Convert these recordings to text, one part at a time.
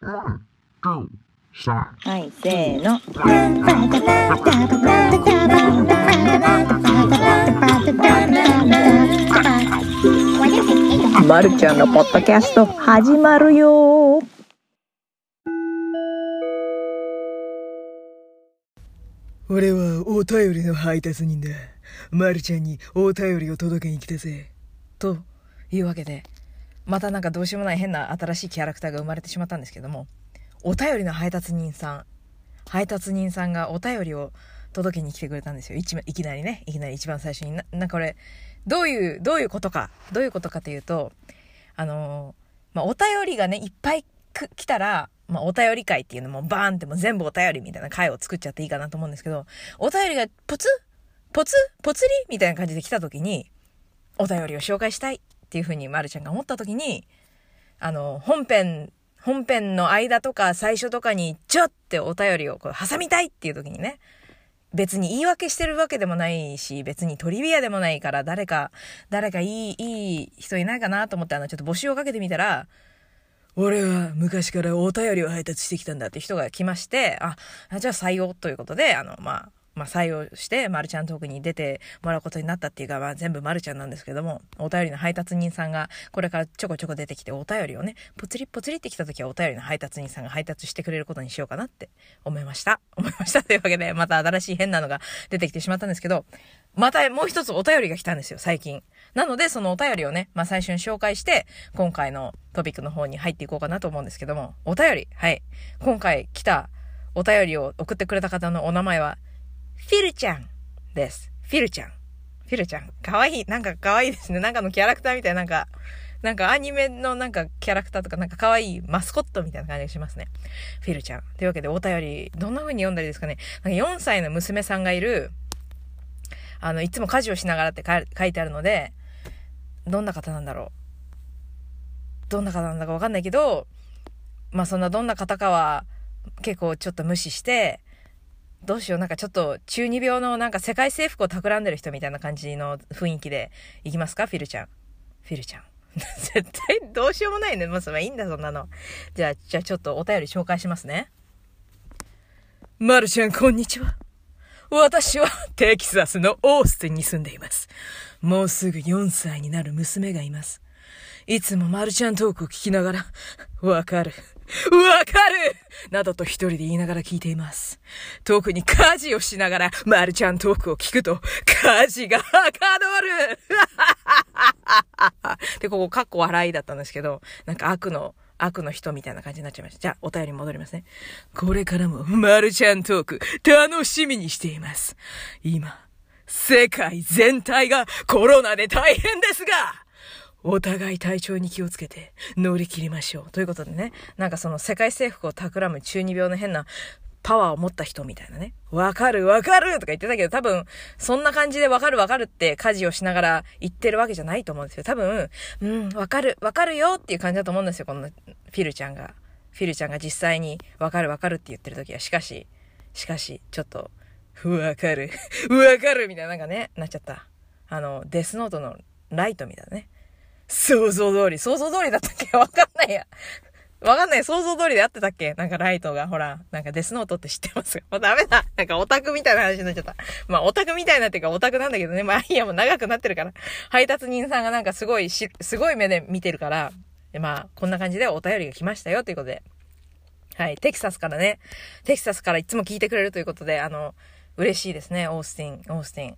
はい、せーの。まるちゃんのポッドキャスト始まるよ俺はお便りの配達人だ。まるちゃんにお便りを届けに来たぜ。というわけで、またなんかどうしようもない変な新しいキャラクターが生まれてしまったんですけども、お便りの配達人さん、配達人さんがお便りを届けに来てくれたんですよ。いちいきなりね、いきなり一番最初に。な、なんかこれ、どういう、どういうことか、どういうことかというと、あのーまあ、お便りがね、いっぱい来たら、まあ、お便り会っていうのもバーンっても全部お便りみたいな会を作っちゃっていいかなと思うんですけど、お便りがポツポツポツリみたいな感じで来た時に、お便りを紹介したいっていうふうにまるちゃんが思った時に、あの、本編、本編の間とか最初とかにちょってお便りをこう挟みたいっていう時にね、別に言い訳してるわけでもないし、別にトリビアでもないから、誰か、誰かいい、いい人いないかなと思って、あの、ちょっと募集をかけてみたら、俺は昔からお便りを配達してきたんだって人が来まして、あ、あじゃあ採用ということで、あの、まあ、まあ、採用して、まるちゃんトークに出てもらうことになったっていうか、まあ、全部まるちゃんなんですけども、お便りの配達人さんが、これからちょこちょこ出てきて、お便りをね、ぽつりぽつりってきた時は、お便りの配達人さんが配達してくれることにしようかなって思いました。思いました。というわけで、また新しい変なのが出てきてしまったんですけど、またもう一つお便りが来たんですよ、最近。なので、そのお便りをね、まあ最初に紹介して、今回のトピックの方に入っていこうかなと思うんですけども、お便り、はい。今回来たお便りを送ってくれた方のお名前は、フィルちゃんです。フィルちゃん。フィルちゃん。かわいい。なんかかわいいですね。なんかのキャラクターみたいな、なんか、なんかアニメのなんかキャラクターとかなんか可愛いマスコットみたいな感じがしますね。フィルちゃん。というわけでお便り、どんな風に読んだらいいですかね。なんか4歳の娘さんがいる、あの、いつも家事をしながらって書いてあるので、どんな方なんだろう。どんな方なんだかわかんないけど、まあそんなどんな方かは結構ちょっと無視して、どうしよう、なんかちょっと中二病のなんか世界征服を企んでる人みたいな感じの雰囲気でいきますか？フィルちゃん。フィルちゃん。絶対どうしようもないね。まあ、それいいんだ、そんなの。じゃあ、じゃあちょっとお便り紹介しますね。まるちゃん、こんにちは。私はテキサスのオースティンに住んでいます。もうすぐ4歳になる娘がいます。いつもまるちゃんトークを聞きながら、わかる。わかるなどと一人で言いながら聞いています。特に家事をしながら、まるちゃんトークを聞くと、家事がはかどる で、ここ、かっこ笑いだったんですけど、なんか悪の、悪の人みたいな感じになっちゃいました。じゃあ、お便り戻りますね。これからも、まるちゃんトーク、楽しみにしています。今、世界全体がコロナで大変ですが、お互い体調に気をつけて乗り切りましょう。ということでね、なんかその世界征服を企む中二病の変なパワーを持った人みたいなね。わかるわかるとか言ってたけど、多分、そんな感じでわかるわかるって家事をしながら言ってるわけじゃないと思うんですよ。多分、うん、わかる、わかるよっていう感じだと思うんですよ。このフィルちゃんが。フィルちゃんが実際にわかるわかるって言ってる時は。しかし、しかし、ちょっと、わかる、わかるみたいななんかね、なっちゃった。あの、デスノートのライトみたいなね。想像通り、想像通りだったっけ？わかんないや。わかんない。想像通りで合ってたっけ？なんかライトが、ほら、なんかデスノートって知ってます？も うダメだ。なんかオタクみたいな話になっちゃった。まあオタクみたいなっていうかオタクなんだけどね。まあいいや、もう長くなってるから。配達人さんがなんかすごいし、すごい目で見てるから、でまあこんな感じでお便りが来ましたよということで。はい。テキサスからね、テキサスからいつも聞いてくれるということで、あの、嬉しいですね。オースティン、オースティン。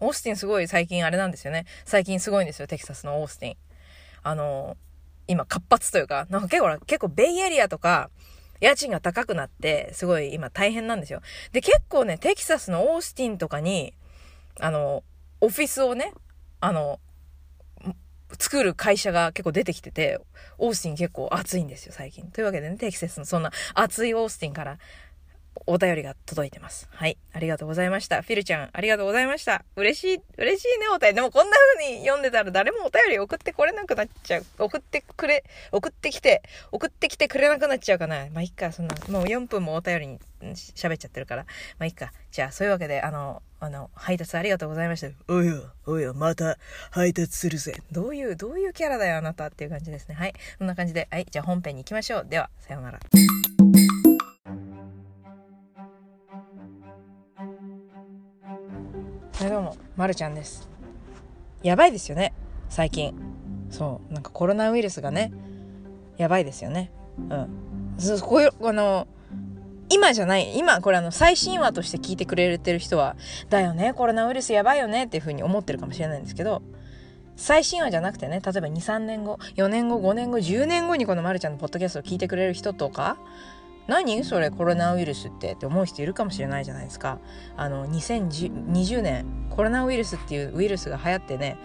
オースティンすごい最近あれなんですよね。最近すごいんですよ。テキサスのオースティン。あの、今活発というか、なんか結構、結構ベイエリアとか、家賃が高くなって、すごい今大変なんですよ。で、結構ね、テキサスのオースティンとかに、あの、オフィスをね、あの、作る会社が結構出てきてて、オースティン結構暑いんですよ、最近。というわけでね、テキサスのそんな暑いオースティンからお便りが届いてます。はい。ありがとうございました。フィルちゃん、ありがとうございました。嬉しい、嬉しいね、お便り。でもこんな風に読んでたら誰もお便り送ってこれなくなっちゃう。送ってくれ、送ってきて、送ってきてくれなくなっちゃうかな。まあ、いっか、そんな、もう4分もお便りに喋っちゃってるから。まあ、いっか。じゃあ、そういうわけで、あの、あの、配達ありがとうございました。おや、おや、また配達するぜ。どういう、どういうキャラだよ、あなたっていう感じですね。はい。こんな感じで、はい。じゃあ本編に行きましょう。では、さようなら。はい、どうも、まるちゃんです。やばいですよね、最近。そう、なんかコロナウイルスがね、やばいですよね。うん。そこういう、あの、今じゃない、今これあの最新話として聞いてくれてる人は、だよね、コロナウイルスやばいよねっていうふうに思ってるかもしれないんですけど、最新話じゃなくてね、例えば2、3年後、4年後、5年後、10年後にこのまるちゃんのポッドキャストを聞いてくれる人とか、何？それコロナウイルスってって思う人いるかもしれないじゃないですか。あの、2020年、コロナウイルスっていうウイルスが流行ってね、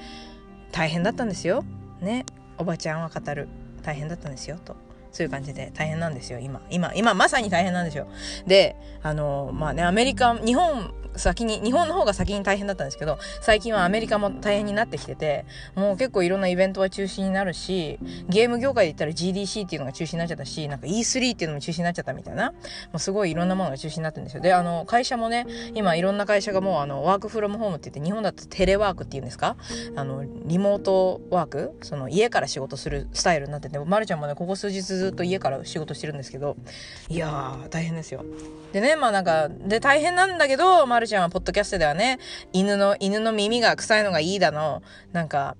大変だったんですよ。ね。おばちゃんは語る。大変だったんですよ。と。そういう感じで大変なんですよ、今。今、今まさに大変なんですよ。で、あの、まあね、アメリカ、日本先に、日本の方が先に大変だったんですけど、最近はアメリカも大変になってきてて、もう結構いろんなイベントは中止になるし、ゲーム業界で言ったら GDC っていうのが中止になっちゃったし、なんか E3 っていうのも中止になっちゃったみたいな、もうすごいいろんなものが中止になってるんですよ。で、あの、会社もね、今いろんな会社がもうあの、ワークフロムホームって言って、日本だとテレワークっていうんですか？あの、リモートワーク？その家から仕事するスタイルになってて、まるちゃんもね、ここ数日ずっと家から仕事してるんですけど、いやー、大変ですよ。でね、まあなんか、で、大変なんだけど、まるちゃんポッドキャストではね、犬の、犬の耳が臭いのがいいだの、なんか、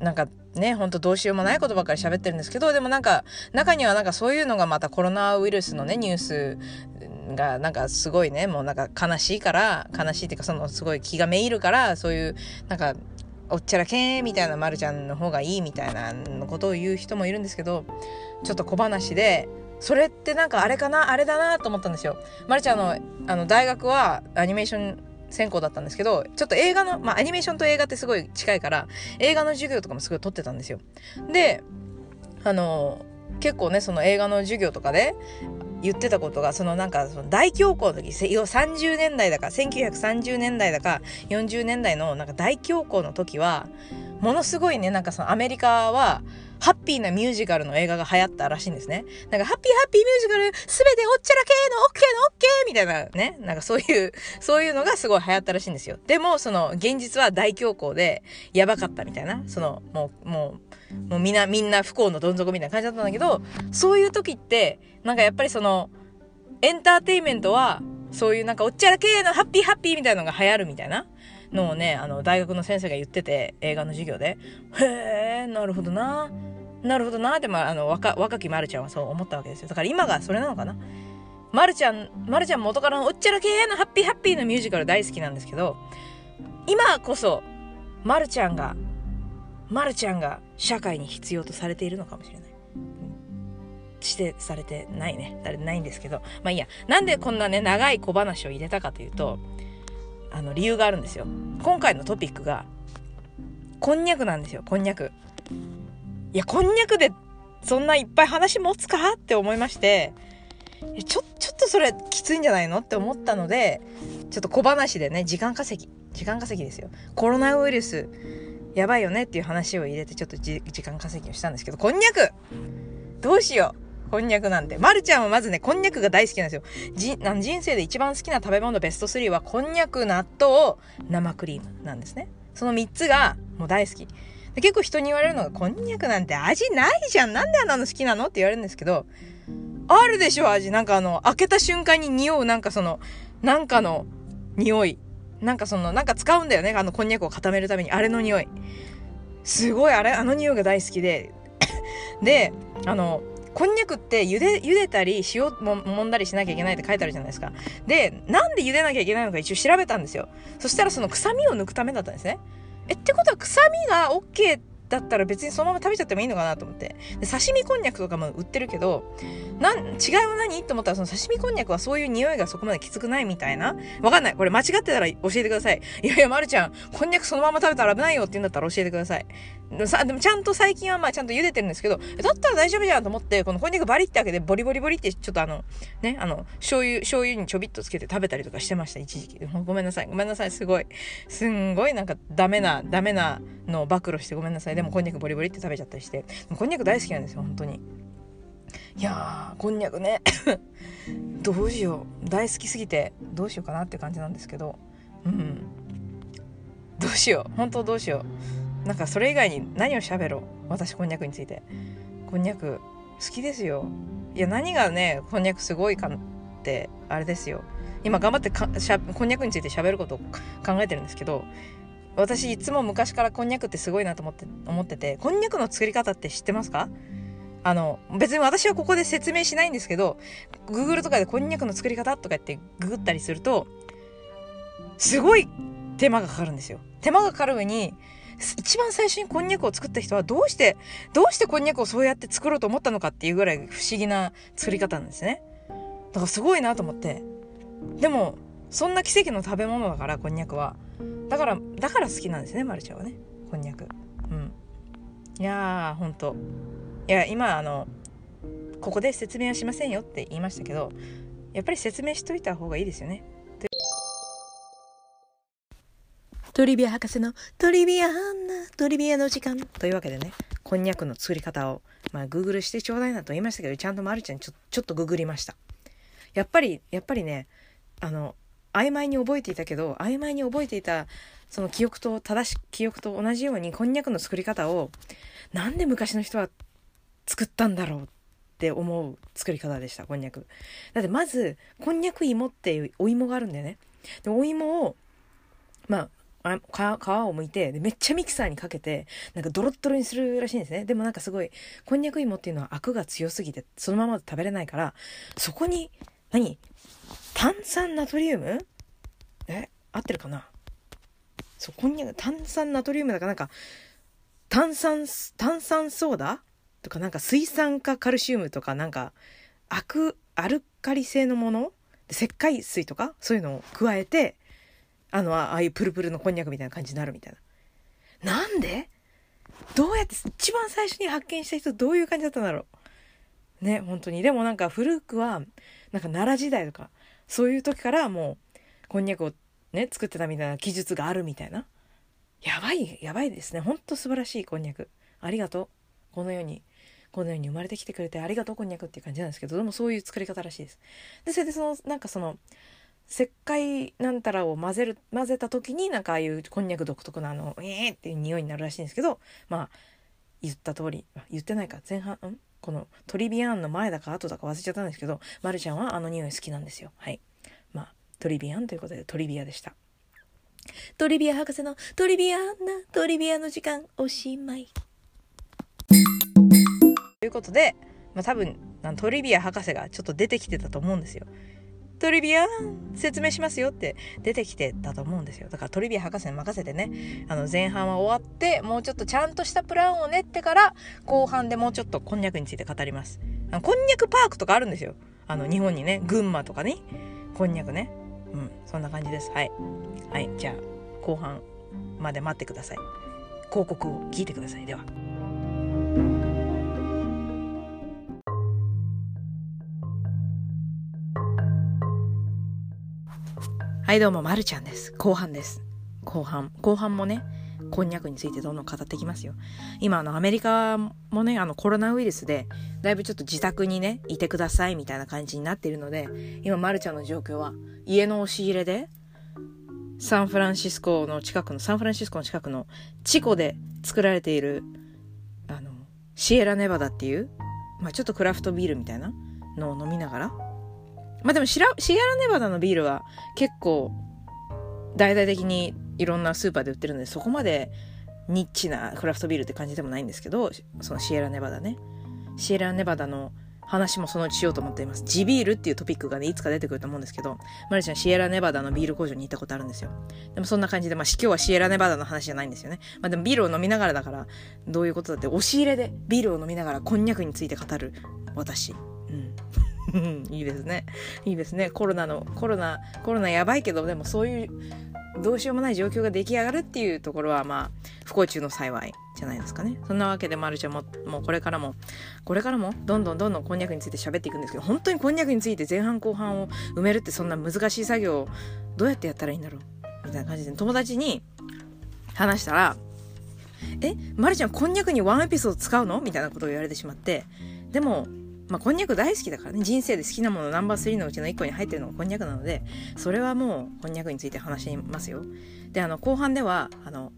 なんかね、ほんとどうしようもないことばっかり喋ってるんですけど、でもなんか、中にはなんかそういうのがまたコロナウイルスのね、ニュースがなんかすごいね、もうなんか悲しいから、悲しいっていうかそのすごい気がめいるから、そういう、なんか、おっちゃらけーみたいなまるちゃんの方がいいみたいなことを言う人もいるんですけど、ちょっと小話で、それってなんかあれかなあれだなと思ったんですよ。まるちゃんの、あの、大学はアニメーション専攻だったんですけど、ちょっと映画の、まあアニメーションと映画ってすごい近いから、映画の授業とかもすごい取ってたんですよ。で、あの、結構ね、その映画の授業とかで、言ってたことが、そのなんか、その大恐慌の時、30年代だか、1930年代だか、40年代のなんか大恐慌の時は、ものすごいね、なんかそのアメリカは、ハッピーなミュージカルの映画が流行ったらしいんですね。なんか、ハッピーハッピーミュージカル、すべておっちゃらけのオッケーのオッケーみたいなね。なんかそういう、そういうのがすごい流行ったらしいんですよ。でも、その、現実は大恐慌で、やばかったみたいな。その、もう、もう、もうみんな、みんな不幸のどん底みたいな感じだったんだけど、そういう時って、なんかやっぱりその、エンターテインメントは、そういうなんかおっちゃらけのハッピーハッピーみたいなのが流行るみたいなのをね、あの、大学の先生が言ってて、映画の授業で、へー、なるほどな。なるほどな。でも、あの、若、若きまるちゃんはそう思ったわけですよ。だから今がそれなのかな。まるちゃん、まるちゃん元からのおっちゃらけーのハッピーハッピーのミュージカル大好きなんですけど、今こそ、まるちゃんが、まるちゃんが社会に必要とされているのかもしれない。してされてないね。されてないんですけど。まあいいや。なんでこんなね、長い小話を入れたかというと、あの、理由があるんですよ。今回のトピックが、こんにゃくなんですよ、こんにゃく。いや、こんにゃくでそんないっぱい話持つかって思いまして、ちょ、ちょっとそれきついんじゃないのって思ったので、ちょっと小話でね、時間稼ぎ。時間稼ぎですよ。コロナウイルス、やばいよねっていう話を入れて、ちょっと時間稼ぎをしたんですけど、こんにゃくどうしようこんにゃくなんて。まるちゃんはまずね、こんにゃくが大好きなんですよ。じあの人生で一番好きな食べ物ベスト3は、こんにゃく、納豆、生クリームなんですね。その3つがもう大好き。結構人に言われるのが、こんにゃくなんて味ないじゃんなんであんなの好きなのって言われるんですけど、あるでしょ味。なんかあの、開けた瞬間に匂うなんかその、なんかの匂い。なんかその、なんか使うんだよね。あの、こんにゃくを固めるために。あれの匂い。すごい、あれ、あの匂いが大好きで。で、あの、こんにゃくって茹で、茹でたり塩も揉んだりしなきゃいけないって書いてあるじゃないですか。で、なんで茹でなきゃいけないのか一応調べたんですよ。そしたらその臭みを抜くためだったんですね。え、ってことは臭みが OK だったら別にそのまま食べちゃってもいいのかなと思って。で、刺身こんにゃくとかも売ってるけど、なん、違いは何？と思ったらその刺身こんにゃくはそういう匂いがそこまできつくないみたいな。わかんない。これ間違ってたら教えてください。いやいや、まるちゃん、こんにゃくそのまま食べたら危ないよって言うんだったら教えてください。でもさ、でもちゃんと最近はまあちゃんと茹でてるんですけど、だったら大丈夫じゃんと思って、このこんにゃくバリって開けてボリボリボリってちょっとあの、ね、あの、醤油、醤油にちょびっとつけて食べたりとかしてました、一時期。ごめんなさい。ごめんなさい。すごい。すんごいなんかダメな、ダメなのを暴露してごめんなさい。でもこんにゃくボリボリって食べちゃったりして。こんにゃく大好きなんですよ、本当に。いやー、こんにゃくね。どうしよう。大好きすぎて、どうしようかなって感じなんですけど。うんどうしよう本当どうしようなんかそれ以外に何を喋ろう？私こんにゃくについて。こんにゃく好きですよ。いや何がねこんにゃくすごいかってあれですよ。今頑張ってかしゃこんにゃくについて喋ることを考えてるんですけど私いつも昔からこんにゃくってすごいなと思って思っててこんにゃくの作り方って知ってますか？あの別に私はここで説明しないんですけど Google とかでこんにゃくの作り方とか言ってググったりするとすごい手間がかかるんですよ。手間がかかる上に一番最初にこんにゃくを作った人はどうしてどうしてこんにゃくをそうやって作ろうと思ったのかっていうぐらい不思議な作り方なんですね。だからすごいなと思って。でもそんな奇跡の食べ物だからこんにゃくは。だからだから好きなんですねまるちゃんはね。こんにゃく。うん。いやーほんと。いや今あのここで説明はしませんよって言いましたけどやっぱり説明しといた方がいいですよね。トリビア博士のトリビアなトリビアの時間。というわけでねこんにゃくの作り方をまあグーグルしてちょうだいなと言いましたけどちゃんとまるちゃんちょちょっとググりました。やっぱりやっぱりねあの曖昧に覚えていたけど曖昧に覚えていたその記憶と正しく記憶と同じようにこんにゃくの作り方をなんで昔の人は作ったんだろうって思う作り方でしたこんにゃく。だってまずこんにゃく芋っていうお芋があるんだよね。でお芋をまああ皮を剥いてでめっちゃミキサーにかけてなんかドロッドロにするらしいんですね。でもなんかすごいこんにゃく芋っていうのはアクが強すぎてそのまま食べれないからそこに何？炭酸ナトリウム？え？合ってるかな？そうこんにゃく炭酸ナトリウムだからなんか炭酸炭酸ソーダ？とかなんか水酸化カルシウムとかなんかアクアルカリ性のもの？石灰水とか？そういうのを加えてあのああいうプルプルのこんにゃくみたいな感じになるみたいな。なんで？どうやって一番最初に発見した人どういう感じだったんだろう？ね本当に。でもなんか古くはなんか奈良時代とかそういう時からもうこんにゃくをね作ってたみたいな記述があるみたいな。やばいやばいですね。ほんと素晴らしいこんにゃく。ありがとう。このようにこのように生まれてきてくれてありがとうこんにゃくっていう感じなんですけどでもそういう作り方らしいです。でそれでそのなんかその石灰なんたらを混ぜる混ぜた時になんかああいうこんにゃく独特なあのえーっていう匂いになるらしいんですけどまあ言った通り言ってないか。前半ん？このトリビアンの前だか後だか忘れちゃったんですけど、ま、るちゃんはあの匂い好きなんですよ。はい。まあトリビアンということでトリビアでした。トリビア博士のトリビアンなトリビアの時間おしまい。ということで、まあ、多分トリビア博士がちょっと出てきてたと思うんですよ。トリビア説明しますよって出てきてたと思うんですよ。だからトリビア博士に任せてね、あの前半は終わって、もうちょっとちゃんとしたプランを練ってから、後半でもうちょっとこんにゃくについて語ります。あのこんにゃくパークとかあるんですよ。あの日本にね、群馬とかね、こんにゃくね。うん、そんな感じです。はい。はい、じゃあ後半まで待ってください。広告を聞いてください。では。はいどうも、まるちゃんです。後半です。後半。後半もね、こんにゃくについてどんどん語ってきますよ。今、あの、アメリカもね、あの、コロナウイルスで、だいぶちょっと自宅にね、いてくださいみたいな感じになっているので、今、まるちゃんの状況は、家の押し入れで、サンフランシスコの近くの、サンフランシスコの近くの、チコで作られている、あの、シエラネバダっていう、まあちょっとクラフトビールみたいなのを飲みながら、まあでもシラシエラネバダのビールは結構大々的にいろんなスーパーで売ってるのでそこまでニッチなクラフトビールって感じでもないんですけどそのシエラネバダねシエラネバダの話もそのうちしようと思っています。地ビールっていうトピックがね、いつか出てくると思うんですけど、マルちゃんシエラネバダのビール工場に行ったことあるんですよ。でもそんな感じで、まあ今日はシエラネバダの話じゃないんですよね。まあでもビールを飲みながらだから、どういうことだって、押し入れでビールを飲みながらこんにゃくについて語る私。うん。いいですね。いいですね。コロナの、コロナ、コロナやばいけど、でもそういう、どうしようもない状況が出来上がるっていうところは、まあ、不幸中の幸いじゃないですかね。そんなわけで、まるちゃんも、もうこれからも、これからも、どんどんどんどんこんにゃくについて喋っていくんですけど、本当にこんにゃくについて前半後半を埋めるってそんな難しい作業をどうやってやったらいいんだろう？みたいな感じで、友達に話したら、え、まるちゃんこんにゃくにワンエピソード使うの？みたいなことを言われてしまって、でも、まあ、こんにゃく大好きだからね。人生で好きなものナンバー3のうちの1個に入ってるのがこんにゃくなので、それはもうこんにゃくについて話しますよ。で、あの、後半では、あの、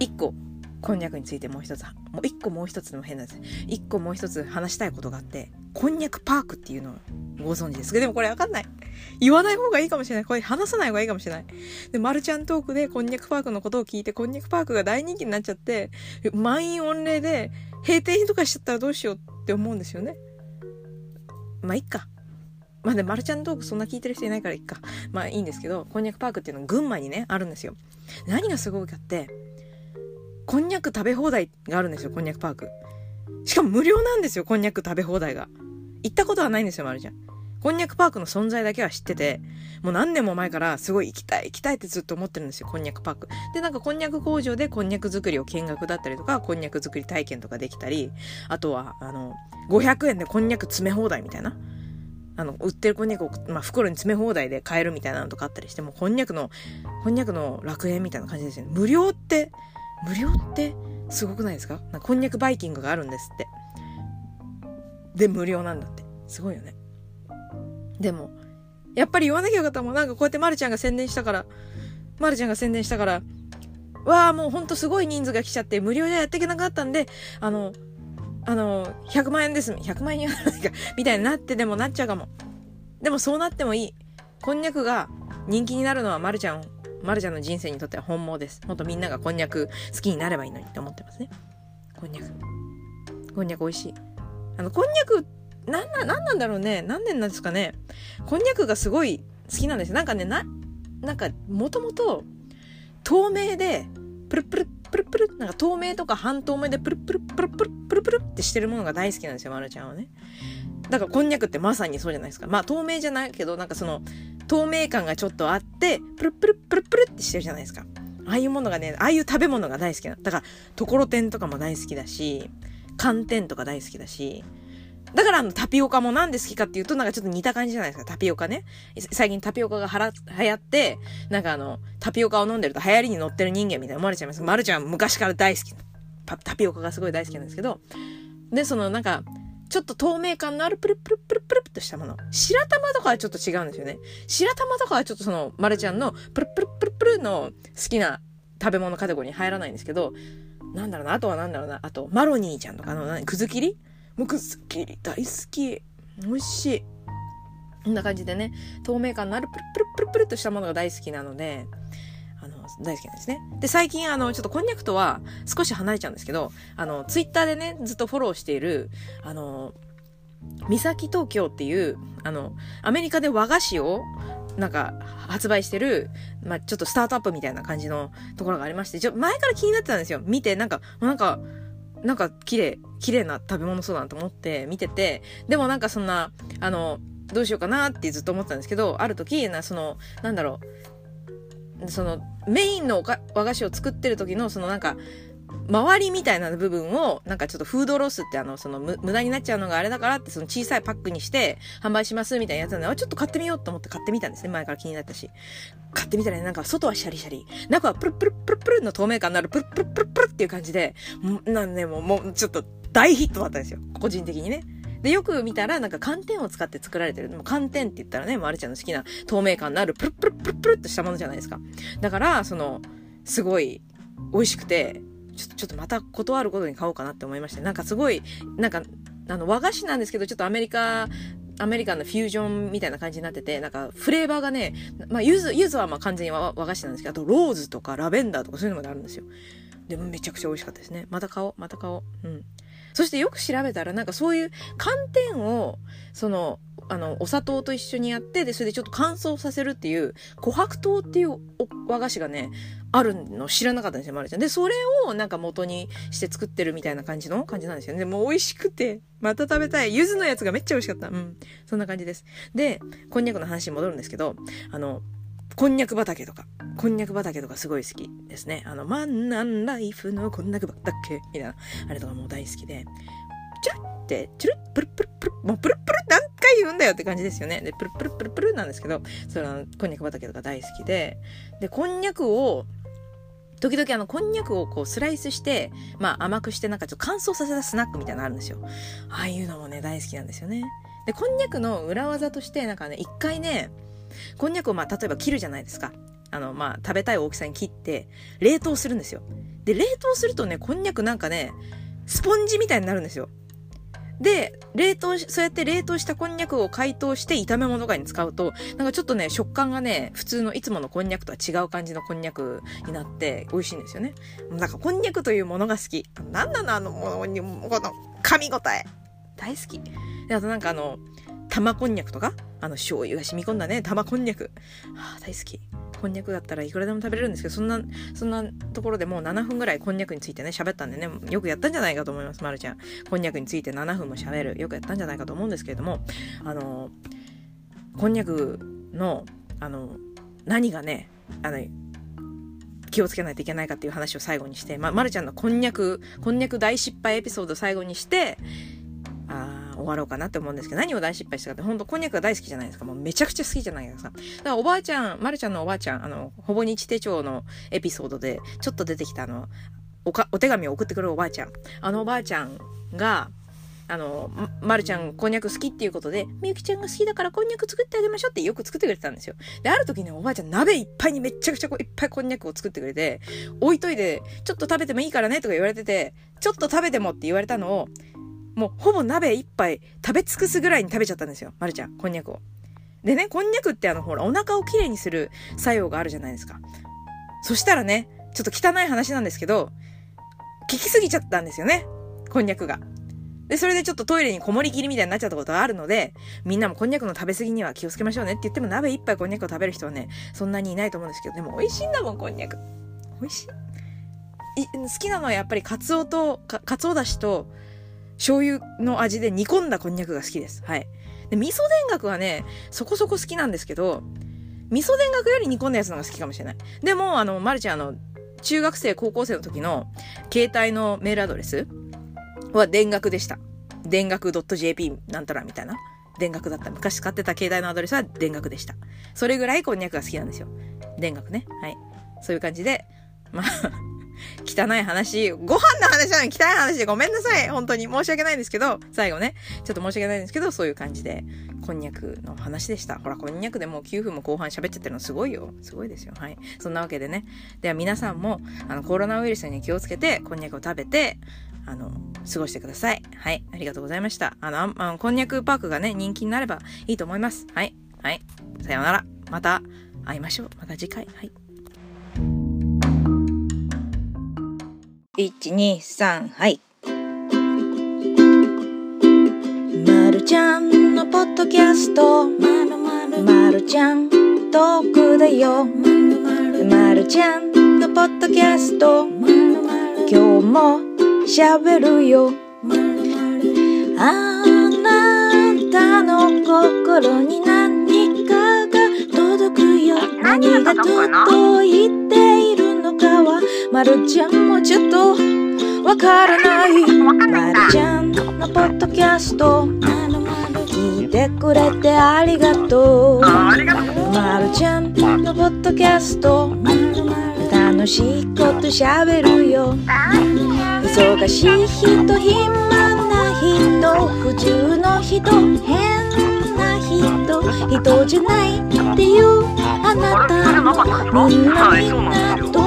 1個、こんにゃくについてもう一つ、もう1個もう一つでも変なんです。1個もう一つ話したいことがあって、こんにゃくパークっていうのをご存知ですかでもこれわかんない。言わない方がいいかもしれない。これ話さない方がいいかもしれない。で、マルちゃんトークでこんにゃくパークのことを聞いて、こんにゃくパークが大人気になっちゃって、満員御礼で閉店とかしちゃったらどうしようって思うんですよね。まあ、いっか。まあで、マルちゃんトークそんな聞いてる人いないからいっか。まあいいんですけど、こんにゃくパークっていうのは群馬にね、あるんですよ。何がすごいかって、こんにゃく食べ放題があるんですよ、こんにゃくパーク。しかも無料なんですよ、こんにゃく食べ放題が。行ったことはないんですよ、まるちゃん。こんにゃくパークの存在だけは知ってて、もう何年も前からすごい行きたい、行きたいってずっと思ってるんですよ、こんにゃくパーク。で、なんかこんにゃく工場でこんにゃく作りを見学だったりとか、こんにゃく作り体験とかできたり、あとは、あの、500円でこんにゃく詰め放題みたいな。あの、売ってるこんにゃくを、まあ、袋に詰め放題で買えるみたいなのとかあったりして、もうこんにゃくの、こんにゃくの楽園みたいな感じですよね。無料って、無料ってすごくないですか？なんかこんにゃくバイキングがあるんですって。で、無料なんだって。すごいよね。でも、やっぱり言わなきゃよかったもん。なんかこうやってまるちゃんが宣伝したから、まるちゃんが宣伝したから、わあ、もうほんとすごい人数が来ちゃって、無料でやっていけなかったんで、あの、あの、100万円です。100万円にはないか、みたいになってでもなっちゃうかも。でもそうなってもいい。こんにゃくが人気になるのはまるちゃん、まるちゃんの人生にとっては本望です。ほんとみんながこんにゃく好きになればいいのにって思ってますね。こんにゃく。こんにゃく美味しい。あの、こんにゃく、なんな、なんなんだろうね。何年なんですかね。こんにゃくがすごい好きなんですよ。なんかね、な、なんか、もともと、透明で、プルプルプルプルなんか透明とか半透明でプルプルプルプルプルプルってしてるものが大好きなんですよ、まるちゃんはね。だからこんにゃくってまさにそうじゃないですか。まあ透明じゃないけど、なんかその透明感がちょっとあって、プルプルプルプルってしてるじゃないですか。ああいうものがね、ああいう食べ物が大好きな。だから、ところてんとかも大好きだし、寒天とか大好きだし、だからあのタピオカもなんで好きかっていうとなんかちょっと似た感じじゃないですか。タピオカね。最近タピオカがはら流行って、なんかあの、タピオカを飲んでると流行りに乗ってる人間みたいに思われちゃいます。まるちゃん昔から大好き。タピオカがすごい大好きなんですけど。で、そのなんか、ちょっと透明感のあるプルプルプルプルプとしたもの。白玉とかはちょっと違うんですよね。白玉とかはちょっとその、まるちゃんのプルプルプルプルの好きな食べ物カテゴリーに入らないんですけど、なんだろうな、あとはなんだろうな、あと、マロニーちゃんとかの、くず切りもうくず切り大好き。美味しい。こんな感じでね、透明感のあるプルプルプルプルとしたものが大好きなので、あの、大好きなんですね。で、最近あの、ちょっとこんにゃくとは少し離れちゃうんですけど、あの、ツイッターでね、ずっとフォローしている、あの、三崎東京っていう、あの、アメリカで和菓子を、なんか、発売してる、まあ、ちょっとスタートアップみたいな感じのところがありまして、ちょ、前から気になってたんですよ。見て、なんか、なんか、なんか綺麗、綺麗な食べ物そうだなと思って見てて、でもなんかそんな、あの、どうしようかなってずっと思ってたんですけど、ある時、な、その、なんだろう、その、メインの和菓子を作ってる時の、そのなんか、周りみたいな部分を、なんかちょっとフードロスってあの、その無駄になっちゃうのがあれだからって、その小さいパックにして販売しますみたいなやつなので、ちょっと買ってみようと思って買ってみたんですね。前から気になったし。買ってみたらね、なんか外はシャリシャリ、中はプルプルプルプルの透明感のあるプルプルプルプルっていう感じで、なんね、も、もうちょっと大ヒットだったんですよ。個人的にね。で、よく見たら、なんか寒天を使って作られてる。でも寒天って言ったらね、まるちゃんの好きな透明感のあるプルプルプルプルっとしたものじゃないですか。だから、その、すごい美味しくて、ちょっと、ちょっとまた断ることに買おうかなって思いまして、なんかすごい、なんか、あの、和菓子なんですけど、ちょっとアメリカ、アメリカンのフュージョンみたいな感じになってて、なんかフレーバーがね、まあ、柚子、柚子はまあ完全に和菓子なんですけど、あとローズとかラベンダーとかそういうのまであるんですよ。でもめちゃくちゃ美味しかったですね。また買おう、また買おう。うん。そしてよく調べたら、なんかそういう寒天を、その、あの、お砂糖と一緒にやって、で、それでちょっと乾燥させるっていう、琥珀糖っていう和菓子がね、あるの知らなかったんですよ、まるちゃん。で、それをなんか元にして作ってるみたいな感じの感じなんですよね。でも美味しくて、また食べたい。柚子のやつがめっちゃ美味しかった。うん。そんな感じです。で、こんにゃくの話に戻るんですけど、あの、こんにゃく畑とか、こんにゃく畑とかすごい好きですね。あの、マンナンライフのこんにゃく畑みたいな、あれとかも大好きで、チュルって、チュルッ、プルプルプル、もうプルプル何回言うんだよって感じですよね。で、プルプルプルプルなんですけど、それはこんにゃく畑とか大好きで、で、こんにゃくを、時々あの、こんにゃくをこうスライスして、まあ甘くしてなんかちょっと乾燥させたスナックみたいなのあるんですよ。ああいうのもね、大好きなんですよね。で、こんにゃくの裏技として、なんかね、一回ね、こんにゃくをまあ例えば切るじゃないですか。あの、まあ食べたい大きさに切って、冷凍するんですよ。で、冷凍するとね、こんにゃくなんかね、スポンジみたいになるんですよ。で、冷凍、そうやって冷凍したこんにゃくを解凍して炒め物とかに使うと、なんかちょっとね、食感がね、普通のいつものこんにゃくとは違う感じのこんにゃくになって美味しいんですよね。なんかこんにゃくというものが好き。なんなのあのものに、この噛み応え。大好き。で、あとなんかあの、玉こんにゃくとか、あの醤油が染み込んだね、玉こんにゃく。はあ、大好き。こんにゃくだったらいくらでも食べれるんですけど、そんな、そんなところでもう7分ぐらいこんにゃくについてね、喋ったんでね、よくやったんじゃないかと思います、まるちゃん。こんにゃくについて7分も喋る。よくやったんじゃないかと思うんですけれども、あの、こんにゃくの、あの、何がね、あの、気をつけないといけないかっていう話を最後にして、ま、まるちゃんのこんにゃく、こんにゃく大失敗エピソードを最後にして、終わろうかなって思うんですけど、何を大失敗したかって、本当こんにゃくが大好きじゃないですか。もうめちゃくちゃ好きじゃないですか。だからおばあちゃん、まるちゃんのおばあちゃん、あの、ほぼ日手帳のエピソードで、ちょっと出てきたあの、おか、お手紙を送ってくるおばあちゃん。あのおばあちゃんが、あの、ままるちゃんこんにゃく好きっていうことで、みゆきちゃんが好きだからこんにゃく作ってあげましょうってよく作ってくれてたんですよ。で、ある時ね、おばあちゃん鍋いっぱいにめっちゃくちゃこういっぱいこんにゃくを作ってくれて、置いといて、ちょっと食べてもいいからねとか言われてて、ちょっと食べてもって言われたのを、もうほぼ鍋一杯食べ尽くすぐらいに食べちゃったんですよ。まるちゃん、こんにゃくを。でね、こんにゃくってあの、ほら、お腹をきれいにする作用があるじゃないですか。そしたらね、ちょっと汚い話なんですけど、効きすぎちゃったんですよね。こんにゃくが。で、それでちょっとトイレにこもりきりみたいになっちゃったことがあるので、みんなもこんにゃくの食べ過ぎには気をつけましょうねって言っても鍋一杯こんにゃくを食べる人はね、そんなにいないと思うんですけど、でも美味しいんだもん、こんにゃく。美味しい。い好きなのはやっぱりカツオと、か、カツオだしと、醤油の味で煮込んだこんにゃくが好きです。はい。で、味噌田楽はね、そこそこ好きなんですけど、味噌田楽より煮込んだやつの方が好きかもしれない。でも、あの、まるちゃん、あの、中学生、高校生の時の携帯のメールアドレスは田楽でした。田楽 .jp なんたらみたいな。田楽だった。昔使ってた携帯のアドレスは田楽でした。それぐらいこんにゃくが好きなんですよ。田楽ね。はい。そういう感じで、まあ、汚い話、ご飯の話なのに汚い話でごめんなさい。本当に申し訳ないんですけど、最後ね、ちょっと申し訳ないんですけど、そういう感じで、こんにゃくの話でした。ほら、こんにゃくでもう9分も後半喋っちゃってるのすごいよ。すごいですよ。はい。そんなわけでね。では皆さんも、あの、コロナウイルスに気をつけて、こんにゃくを食べて、あの、過ごしてください。はい。ありがとうございました。あの、ああのこんにゃくパークがね、人気になればいいと思います。はい。はい。さようなら。また会いましょう。また次回。はい。123はい。まるちゃんのポッドキャスト。まるまる。まるちゃんトークだよ。まるまる。まるちゃんのポッドキャスト。まるまる今日もしゃべるよ。まるまるあなたの心に何かが届くよ。何が届いているのかはまるちゃんもちょっとわからない。まるちゃんのポッドキャスト。聞いてくれてありがとう。まるちゃんのポッドキャスト。楽しいことしゃべるよ。忙しい人暇な人。普通の人。変な人。人じゃないっていうあなたもみんなみんなどうもあ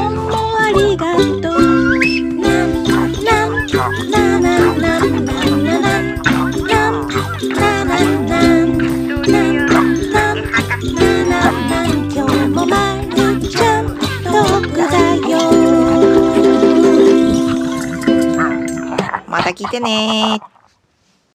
りがとう。なんなんなんなんなんなんなんなんなんなんなんなんなんなんなんなんなん今日もまるちゃんとくだよまた聞いてね